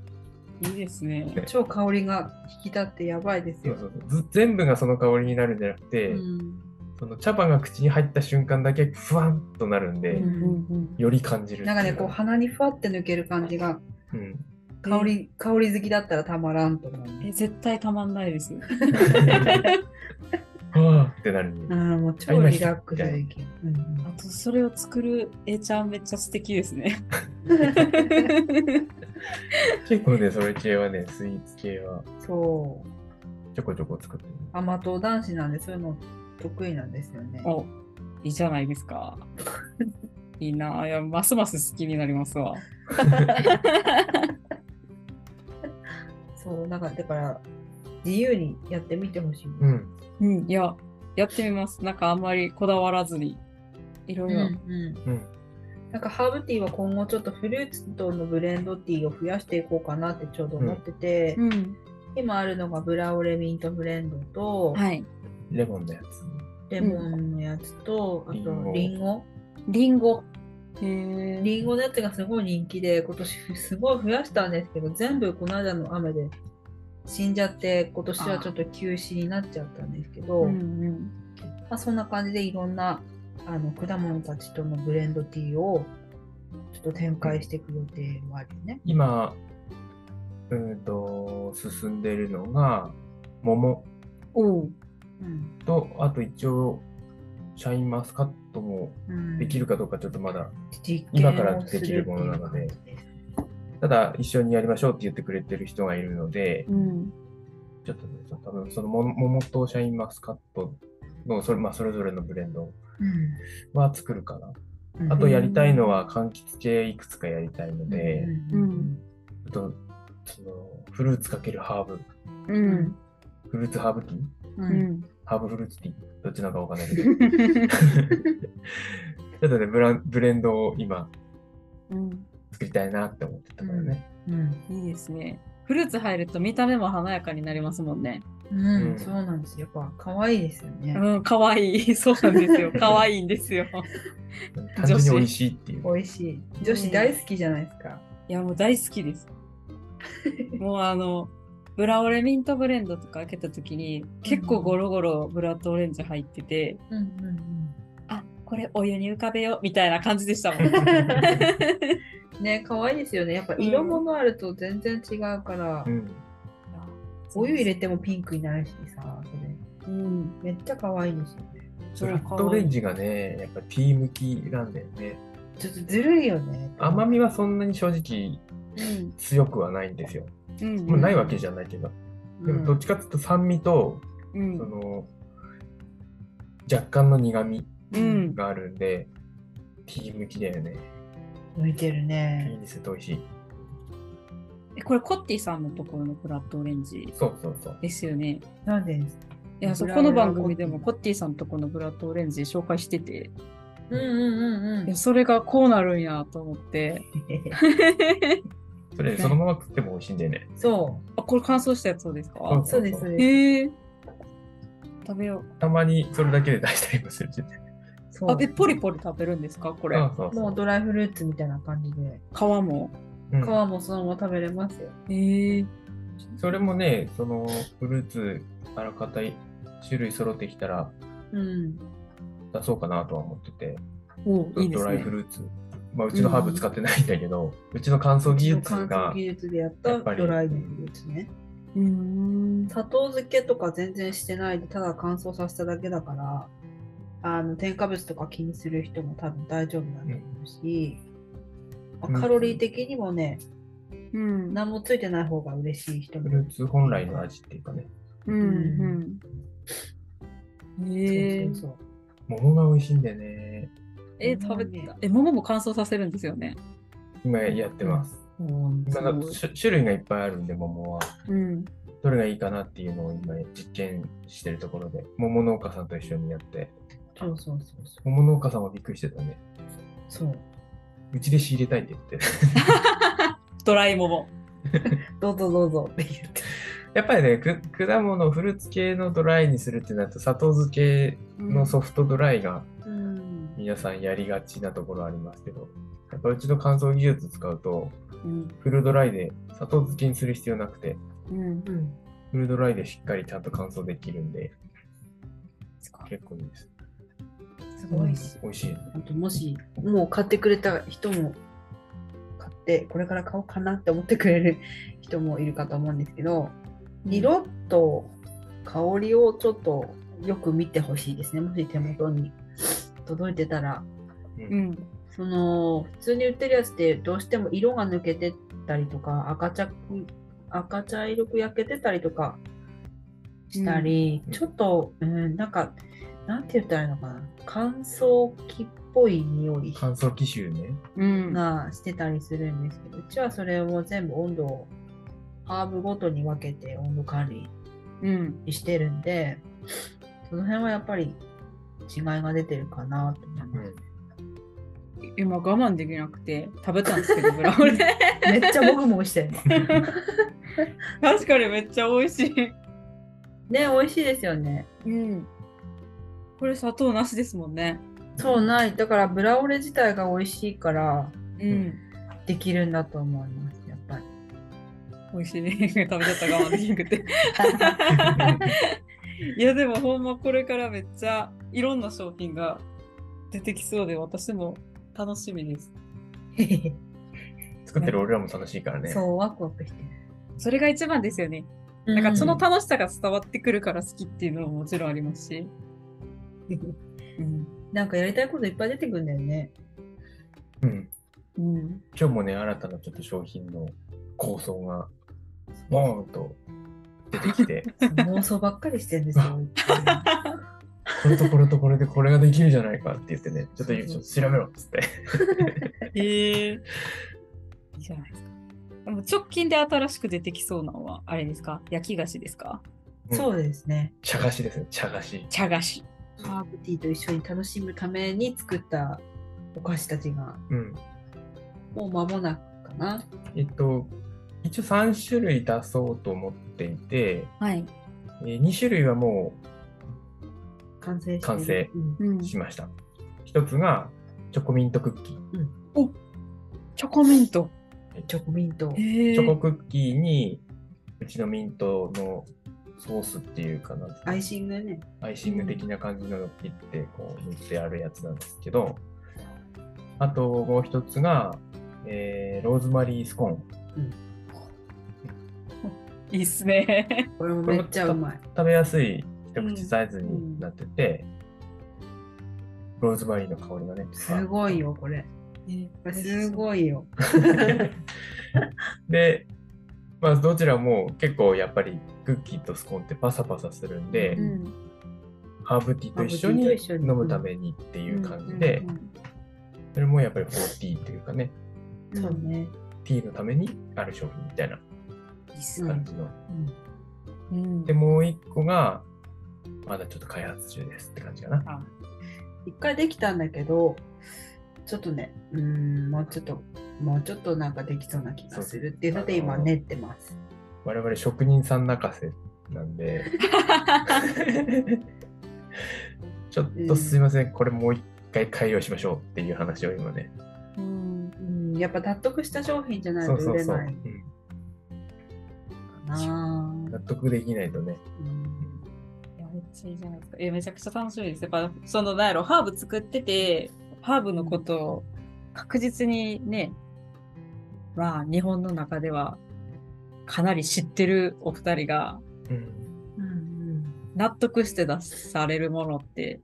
いいですね。超香りが引き立ってやばいですよそう。そうそうず全部がその香りになるんじゃなくて、うんその茶葉が口に入った瞬間だけふわっとなるんで、うんうんより感じるなんかね、こう鼻にふわって抜ける感じが、うん、香り、香り好きだったらたまらんと思う。え、絶対たまんないです。*laughs* はあってなるんでああ、もう超リラックスできる。うんあと、それを作る A ちゃんめっちゃ素敵ですね。*laughs* 結構ね、それ系はね、スイーツ系はそう。ちょこちょこ作ってる。甘党男子なんでそういうの得意なんですよね。お、いいじゃないですか。*laughs* いいなあいや、ますます好きになりますわ。そう、なんかだから自由にやってみてほしい。うん。うん、いや、やってみます。なんかあんまりこだわらずに、いろいろ。うんうん。なんかハーブティーは今後ちょっとフルーツとのブレンドティーを増やしていこうかなってちょうど思ってて、うん。今あるのがブラウレミントブレンドと、はい。レモンのやつ。レモンのやつと、リンゴあとリンゴ？リンゴ。へえ。リンゴのやつがすごい人気で、今年すごい増やしたんですけど、全部この間の雨で死んじゃって、今年はちょっと休止になっちゃったんですけど、うんうん。まあ、そんな感じでいろんなあの果物たちとのブレンドティーをちょっと展開していく予定もあるよね。今、うんと、進んでるのが、桃おう。うんと、あと一応、シャインマスカットもうん。できるかどうかちょっとまだ、実今からできるものなので。ただ一緒にやりましょうって言ってくれてる人がいるので、うん。ちょっとね、多分その桃桃とシャインマスカットのそれ,、まあ、それぞれのブレンドは作るかな。うん。あとやりたいのは柑橘系いくつかやりたいので、とそのフルーツかけるハーブ、うん。フルーツハーブティーううんん。ハーブフルーツティーどっちなのかわかんないけど。*laughs* ちょっとねブラン、ブレンドを今うん。作りたいなって思ってたからね。うんいいですね。フルーツ入ると見た目も華やかになりますもんね。うんうんそうなんですよ。やっぱ可愛いですよね。うん、かわいい。*laughs* そうなんですよ。かわいいんですよ。単純に美味しいっていう。美味しい。女子大好きじゃないですか。いや、もう大好きです。もうあの、ブラオレミントブレンドとか開けたときに、結構ゴロゴロブラッドオレンジ入ってて、うんうんあ、これお湯に浮かべようみたいな感じでしたもん。う *laughs* ん。ね可愛いですよね。やっぱ色物あると全然違うから、うん。お湯入れてもピンクになるしさ、それうん。めっちゃ可愛いですよね。ブラッドオレンジがね、やっぱティー向きなんだよね。ちょっとずるいよね。甘みはそんなに正直うん。強くはないんですよ。うん。もうないわけじゃないけど。でもどっちかっていうと酸味と、うんその若干の苦味うん。があるんで、ティー向きだよね。向いてるいいね。ですと美味しい。えこれコッティさんのところのブラッドオレンジそうそうそう。ですよね。なんで？いや、そこの番組でもコッティさんのところのブラッドオレンジ紹介してて、うんうんうんうんいや、それがこうなるんやと思って。*laughs* それそのまま食っても美味しいんだよね。そあ、これ乾燥したやつそうですか？そうう、そうです、そうです。へえ。食べよたまにそれだけで出したりもするしね。そうあ、え、ポリポリ食べるんですか？これ。そうそうそうもうドライフルーツみたいな感じで、皮も？うん皮もそのまま食べれますよ。へえ。それもね、そのフルーツあらかた種類揃ってきたらうん。出そうかなとは思ってて、おいいですドライねフ。ルーツ。まあ、うちのハーブ使ってないんだけど、うちの乾燥技術乾が燥技術でやったドライフルーツね。うーん。砂糖漬けとか全然してないで、ただ乾燥させただけだから、あの添加物とか気にする人も多分大丈夫だと思うし、まあうんカロリー的にもね、うん。何もついてない方が嬉しい人もフルーツ本来の味っていうかね、うん。うん。へえそう。そうそう桃が美味しいんだよね。え、食べた。え、桃も乾燥させるんですよね。今やってます。今なんか種種類がいっぱいあるんで、桃は。うん。どれがいいかなっていうのを今実験してるところで、桃農家さんと一緒にやって、そうそうそうそう。桃農家さんはびっくりしてたね。そう。うちで仕入れたいって言って。*laughs* ドライ桃。*laughs* どうぞどうぞって言って。やっぱりね、く果物、フルーツ系のドライにするってなると、砂糖漬けのソフトドライがうん。皆さんやりがちなところありますけど、やっぱうちの乾燥技術使うと、うん。フルドライで砂糖漬けにする必要なくて、うん。うん。フルドライでしっかりちゃんと乾燥できるんで、結構いいです。すごいし。美味しい。本当もし、もう買ってくれた人も、買って、これから買おうかなって思ってくれる人もいるかと思うんですけど、色と香りをちょっとよく見てほしいですね。もし手元に届いてたら。うん。その、普通に売ってるやつってどうしても色が抜けてったりとか、赤茶く赤茶色く焼けてたりとかしたり、うんちょっと、うん、なんか、なんて言ったらいいのかな。乾燥機っぽい匂い乾燥機種ね。うん。がしてたりするんですけど、うちはそれを全部温度をハーブごとに分けて温度管理うん。にしてるんで、その辺はやっぱり違いが出てるかなと思います。今我慢できなくて食べたんですけど、*laughs* ブラウン。めっちゃもぐもぐしてるの。*laughs* 確かにめっちゃ美味しい。ね、美味しいですよね。うん。これ砂糖なしですもんね。そうない。だからブラオレ自体が美味しいからうん。できるんだと思います、やっぱり。美味しいね。食べちゃった我慢できなくて。*laughs* いやでもほんまこれからめっちゃいろんな商品が出てきそうで私も楽しみです。作ってる俺らも楽しいからね。そう、ワクワクしてる。それが一番ですよね。なんかその楽しさが伝わってくるから好きっていうのももちろんありますし。*laughs* うん。なんかやりたいこといっぱい出てくるんだよね。うん。うん。今日もね、新たなちょっと商品の構想が、ボーンと出てきて、*laughs* 妄想ばっかりしてるんですよ。これとこれとこれでこれができるじゃないかって言ってね、*laughs* ちょっとちょっと調べろっつって。*laughs* へえ。いいじゃないですか。でも直近で新しく出てきそうなのはあれですか？焼き菓子ですか？そうですね。茶菓子ですね、茶菓子。茶菓子。ハーブティーと一緒に楽しむために作ったお菓子たちがうん。もう間もなくかな。えっと、一応3種類出そうと思っていて、はい。え2種類はも完成完成うんうんうしました。一つがチョコミントクッキー。チョコミント。チョコミント。チョコクッキーにうちのミントのソースっていうかな、アイシングね。アイシング的な感じのを切ってこう塗ってあるやつなんですけど、あともう一つが、えーローズマリースコーン。いいっすね。これもめっちゃうまい。食べやすい一口サイズになってて、ローズマリーの香りがね。すごいよ、これ。すい。ごいよ。*laughs* で、まあ、どちらも結構やっぱりクッキーとスコーンってパサパサするんで、うん。ハーブティーと一緒にティーと一緒に飲むためにっていう感じで、それもやっぱりフォーティーというかね、うんそうね。ティーのためにある商品みたいないいっすね。感じの。うんで、もう一個が、まだちょっと開発中ですって感じかな。あ一回できたんだけど、ちょっとね、うーん、もうちょっと、もうちょっとなんかできそうな気がするっていうので今練ってます。我々職人さん泣かせなんで、*laughs* ちょっとすいません、これもう一回改良しましょうっていう話を今ね。うん。うん、やっぱ納得した商品じゃないと。売れない。納得できないとね。うんいじゃないですか。え、めちゃくちゃ楽しみです。やっぱ、その、なんやろ、ハーブ作ってて、ハーブのことを確実にね、まあ、日本の中では、かなり知ってるお二人が、納得して出されるものって、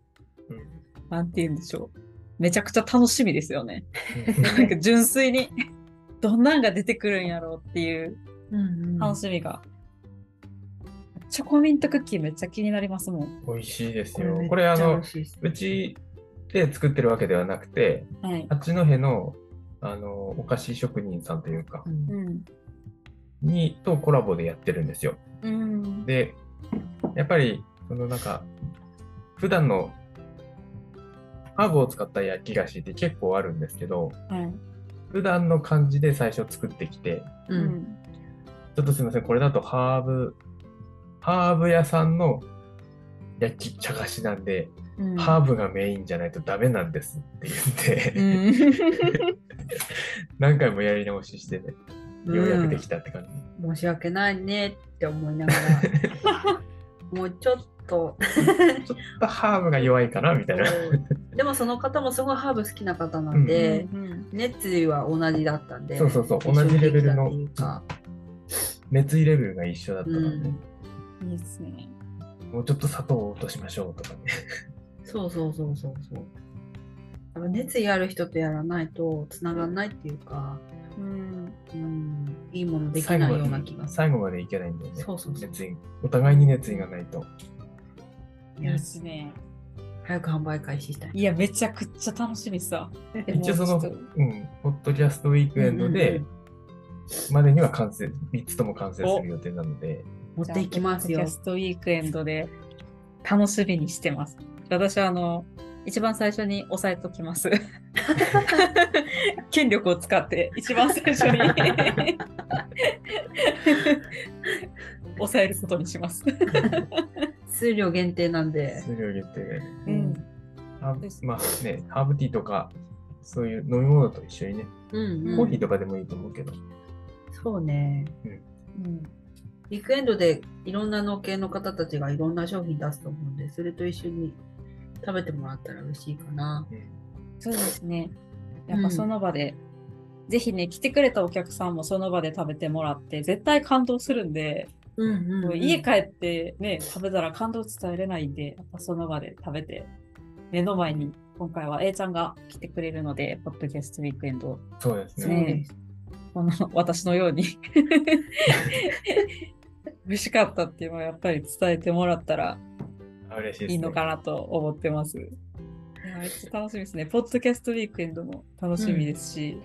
うんなんて言うんでしょう。めちゃくちゃ楽しみですよね。うんなんか純粋に、どんなんが出てくるんやろうっていううんうん楽しみが。チョコミントクッキーめっちゃ気になりますもん。美味しいですよ。これあのうちで作ってるわけではなくて、はい。八戸のあのお菓子職人さんというかう、んうん。にとコラボでやってるんですよ。うん。で、やっぱり、そのなんか、普段のハーブを使った焼き菓子って結構あるんですけど、はい。普段の感じで最初作ってきて、ううんん。ちょっとすみません、これだとハーブ、ハーブ屋さんの焼き茶菓子なんで、うん。ハーブがメインじゃないとダメなんですって言って、うん。*laughs* 何回もやり直ししてね、ようやくできたって感じ。申し訳ないねって思いながら。*laughs* もうちょっと。ちょっとハーブが弱いかなみたいな。でもその方もすごいハーブ好きな方なんで、うん。熱意は同じだったんでそうそうそう同じレベルの熱意レベルが一緒だったうからね、ん、いいですね。もうちょっと砂糖を落としましょうとかね。そうそうそうそうそうやっぱ熱意ある人とやらないとつながんないっていうか、うん。うん、いいものできないような気がする最後までいけないんだよね。そうそうそう熱意お互いに熱意がないと。いいですね。早く販売開始したいいや、めちゃくちゃ楽しみさ。一応その、もうん、ポッドキャストウィークエンドで、までには完成、3つとも完成する予定なので、持っていきますよ。キャストウィークエンドで。楽しみにしてます。私はあの、一番最初に押さえときます。*laughs* 権力を使って一番最初に。押さえることにします。数量限定なんで。数量限定でね。うん。ハーブです。まあね、ハーブティーとか、そういう飲み物と一緒にね、うんうん。コーヒーとかでもいいと思うけど、そうね。うん。ウィークエンドでいろんな農系の方たちがいろんな商品出すと思うんで、それと一緒に食べてもらったら嬉しいかな。うんそうですね。やっぱその場で、ぜひね、来てくれたお客さんもその場で食べてもらって、絶対感動するんで、うんもう家帰ってね、食べたら感動伝えれないんで、やっぱその場で食べて、目の前に今回は A ちゃんが来てくれるので、ポッドキャストウィークエンド、そうですね。です。この私のように美味しかったっていうのをやっぱり伝えてもらったらあ嬉しい。いいのかなと思ってます。いやめっちゃ楽しみですね。ポッドキャストウィークエンドも楽しみですし、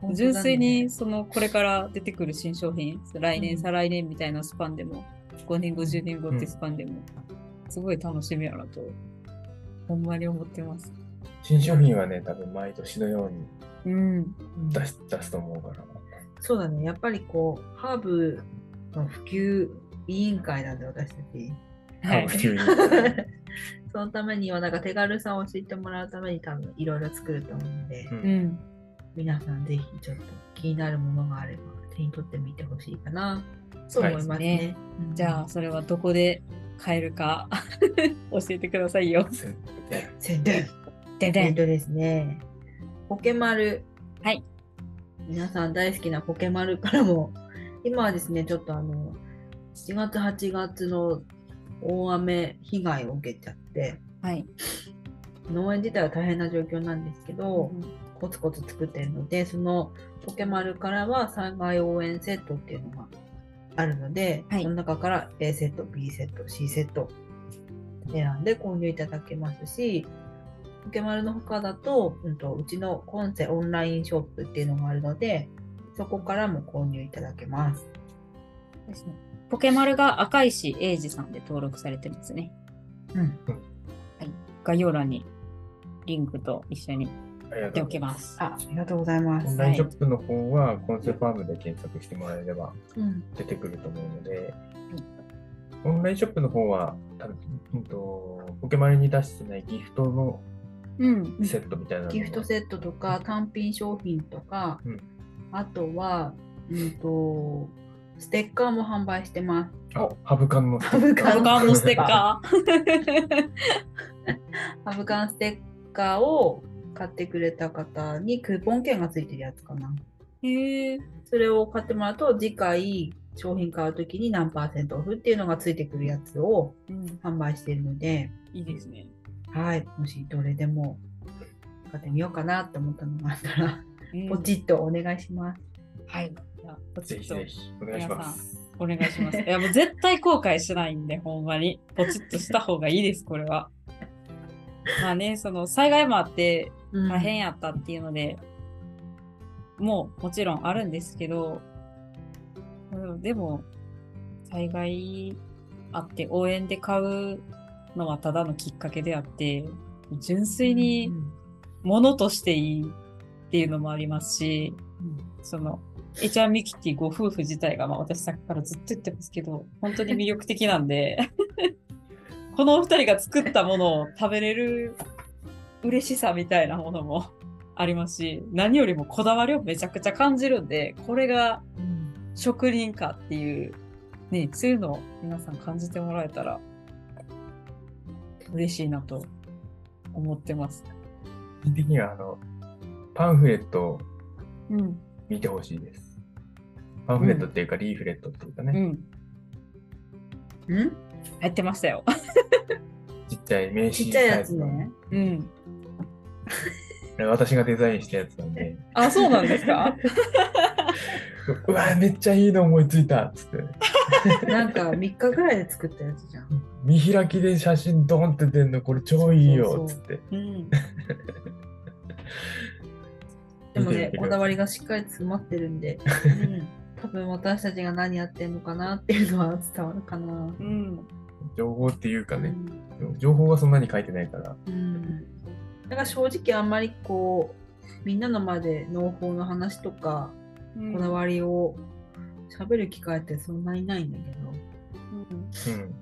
本当だね純粋にそのこれから出てくる新商品、来年、うん再来年みたいなスパンでも、5年後、10年後ってスパンでも、すごい楽しみやなと、ほんまに思ってます。新商品はね、多分毎年のようにうん。うん出すと思うから。そうだね。やっぱりこう、ハーブの普及委員会なんで、私たち。はい。*laughs* そのためには、なんか手軽さを知ってもらうために多分いろいろ作ると思うので、ううんん。皆さんぜひちょっと気になるものがあれば手に取ってみてほしいかなとそう思いますすでね。ね。うんじゃあ、それはどこで買えるか *laughs* 教えてくださいよ。せ宣伝でえっとですね、ポケマル。はい。皆さん大好きなポケマルからも、今はですね、ちょっとあの、7月、8月の大雨被害を受けちゃって、はい。農園自体は大変な状況なんですけど、コツコツ作ってるので、そのポケマルからは災害応援セットっていうのがあるので、はいその中から A セット、B セット、C セット選んで購入いただけますし、ポケマルの他だと、うんと、うちのコンセオンラインショップっていうのがあるので、そこからも購入いただけます。ですね。ポケマルが赤石英二さんで登録されてますね。うん。概要欄にリンクと一緒にありが貼っておとうございま。きますす。あ、ありがとうございます。オンラインショップの方は、コンセファームで検索してもらえればうん。出てくると思うので、オンラインショップの方は、多分うんとポケマルに出してないギフトのうん。セットみたいなギフトセットとか単品商品とか、うんあとは、うんと、ステッカーも販売してます。あハブカンのハブカンハブカンのステッカー。*laughs* ハブカンステッカーを買ってくれた方にクーポン券がついてるやつかな。へえ。それを買ってもらうと、次回商品買うときに何パーセントオフっていうのがついてくるやつをうん。販売しているので、いいですね。はい、もしどれでも買ってみようかなって思ったのがあったら、うんポチッとお願いします。はい。じゃあポチッとぜひぜひお願いします。お願いします。*laughs* いやもう絶対後悔しないんで、ほんまに。ポチッとした方がいいです、これは。*laughs* まあね、その災害もあって大変やったっていうので、もうもちろんあるんですけど、うんでも、災害あって応援で買うのはただのきっかけであって、純粋に物としていいっていうのもありますし、その、エチャンミキティご夫婦自体が、まあ私さっきからずっと言ってますけど、本当に魅力的なんで、*laughs* このお二人が作ったものを食べれる嬉しさみたいなものもありますし、何よりもこだわりをめちゃくちゃ感じるんで、これがうん職人かっていう、ね、そういうのを皆さん感じてもらえたら嬉しいなと思ってます。的にはあのパンフレットをうん。見てほしいです。パンフレットっていうか、リーフレットっていうかね、うん。うん？入ってましたよ。ちっちゃい名刺ちっちゃいやサイズの、つね。うん。私がデザインしたやつなんで、あ、そうなんですか？*laughs* うわ、めっちゃいいの思いついたっつって、なんか3日ぐらいで作ったやつじゃん。見開きで写真ドンって出んの、これ超いいよっつって。うん。でもね見てみて、くださいこだわりがしっかり詰まってるんで、うん。多分私たちが何やってんのかなっていうのは伝わるかな。うん。情報っていうかね、うんでも情報はそんなに書いてないから、うん。だから正直あんまりこう、みんなの前で農法の話とか、こだわりを喋る機会ってそんなにないんだけうん。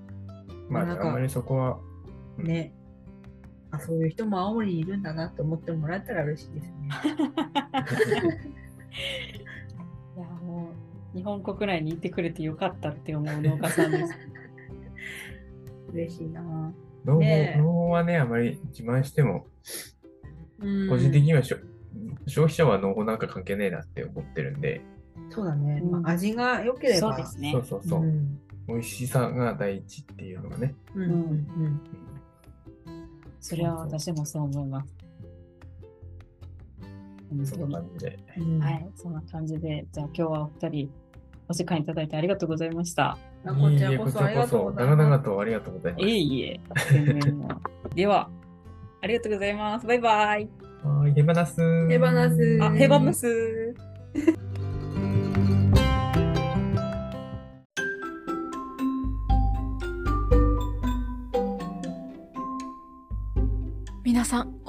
まあ、なんかあんまりそこは、ど、ね。あ、そういう人も青森にいるんだなって思ってもらえたら嬉しいですね。*laughs* いや、もう、日本国内にいてくれてよかったって思う農家さんです。*laughs* 嬉しいな。農法ねえ農法はね、あまり自慢しても、うん個人的にはしょ消費者は農法なんか関係ねえなって思ってるんで、そうだね。うんまあ、味が良ければ。そうですねそう。そうそう、ん美味しさが第一っていうのがね、うんうんそれは私もそう思います。本そんな感じで。うん。はい、そんな感じで、じゃあ今日はお二人、お時間いただいてありがとうございました。あこちらこそありがとうござい長々ます。とありがとうございます。いえいえ、では、ありがとうございます。バイバイ。はい、ヘバナス。ヘバナスあ、ヘバマス。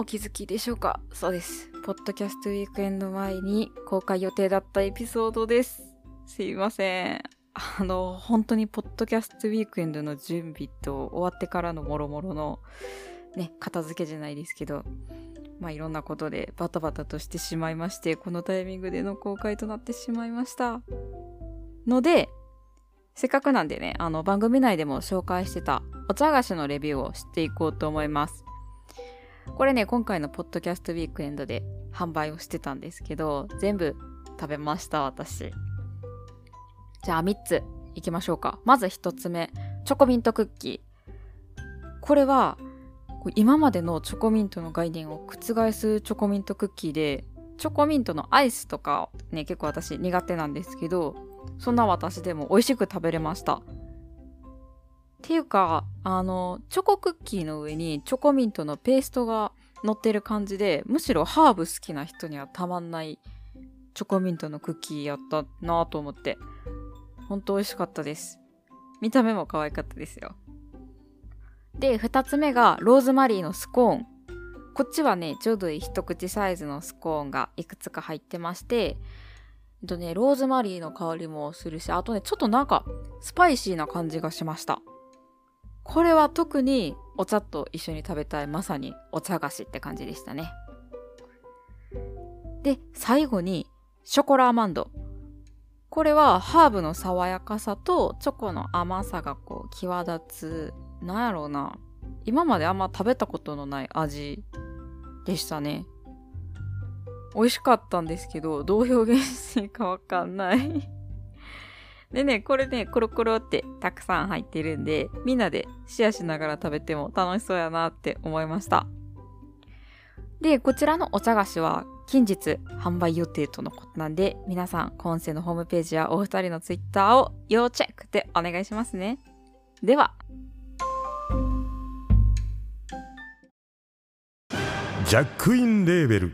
気づきでしょうか？そうです。ポッドキャストウィークエンド前に公開予定だったエピソードです。すいません。あの、本当にポッドキャストウィークエンドの準備と終わってからのもろもろのね、片付けじゃないですけど、まあいろんなことでバタバタとしてしまいまして、このタイミングでの公開となってしまいました。ので、せっかくなんでね、あの番組内でも紹介してたお茶菓子のレビューをしていこうと思います。これね、今回のポッドキャストウィークエンドで販売をしてたんですけど、全部食べました、私。じゃあ3ついきましょうか。まず1つ目、チョコミントクッキー。これは、今までのチョコミントの概念を覆すチョコミントクッキーで、チョコミントのアイスとかね、結構私苦手なんですけど、そんな私でも美味しく食べれました。っていうか、あの、チョコクッキーの上にチョコミントのペーストが乗ってる感じで、むしろハーブ好きな人にはたまんないチョコミントのクッキーやったなぁと思って、ほんと美味しかったです。見た目も可愛かったですよ。で、二つ目がローズマリーのスコーン。こっちはね、ちょうどいい一口サイズのスコーンがいくつか入ってまして、えっとね、ローズマリーの香りもするし、あとね、ちょっとなんか、スパイシーな感じがしました。これは特にお茶と一緒に食べたいまさにお茶菓子って感じでしたね。で、最後にショコラアマンド。これはハーブの爽やかさとチョコの甘さがこう際立つ、なんやろうな。今まであんま食べたことのない味でしたね。美味しかったんですけど、どう表現していいかわかんないでね、これね、コロコロってたくさん入ってるんで、みんなでシェアしながら食べても楽しそうやなって思いました。で、こちらのお茶菓子は近日販売予定とのことなんで、皆さん、今世のホームページやお二人のツイッターを要チェックでお願いしますね。では。ジャックインレーベル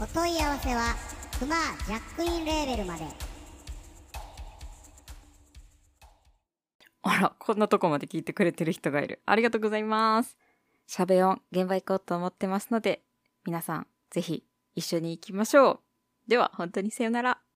お問い合わせはクマジャックインレーベルまであら、こんなとこまで聞いてくれてる人がいる。ありがとうございます。しゃべ音、現場行こうと思ってますので、皆さん、ぜひ一緒に行きましょう。では、本当にさよなら。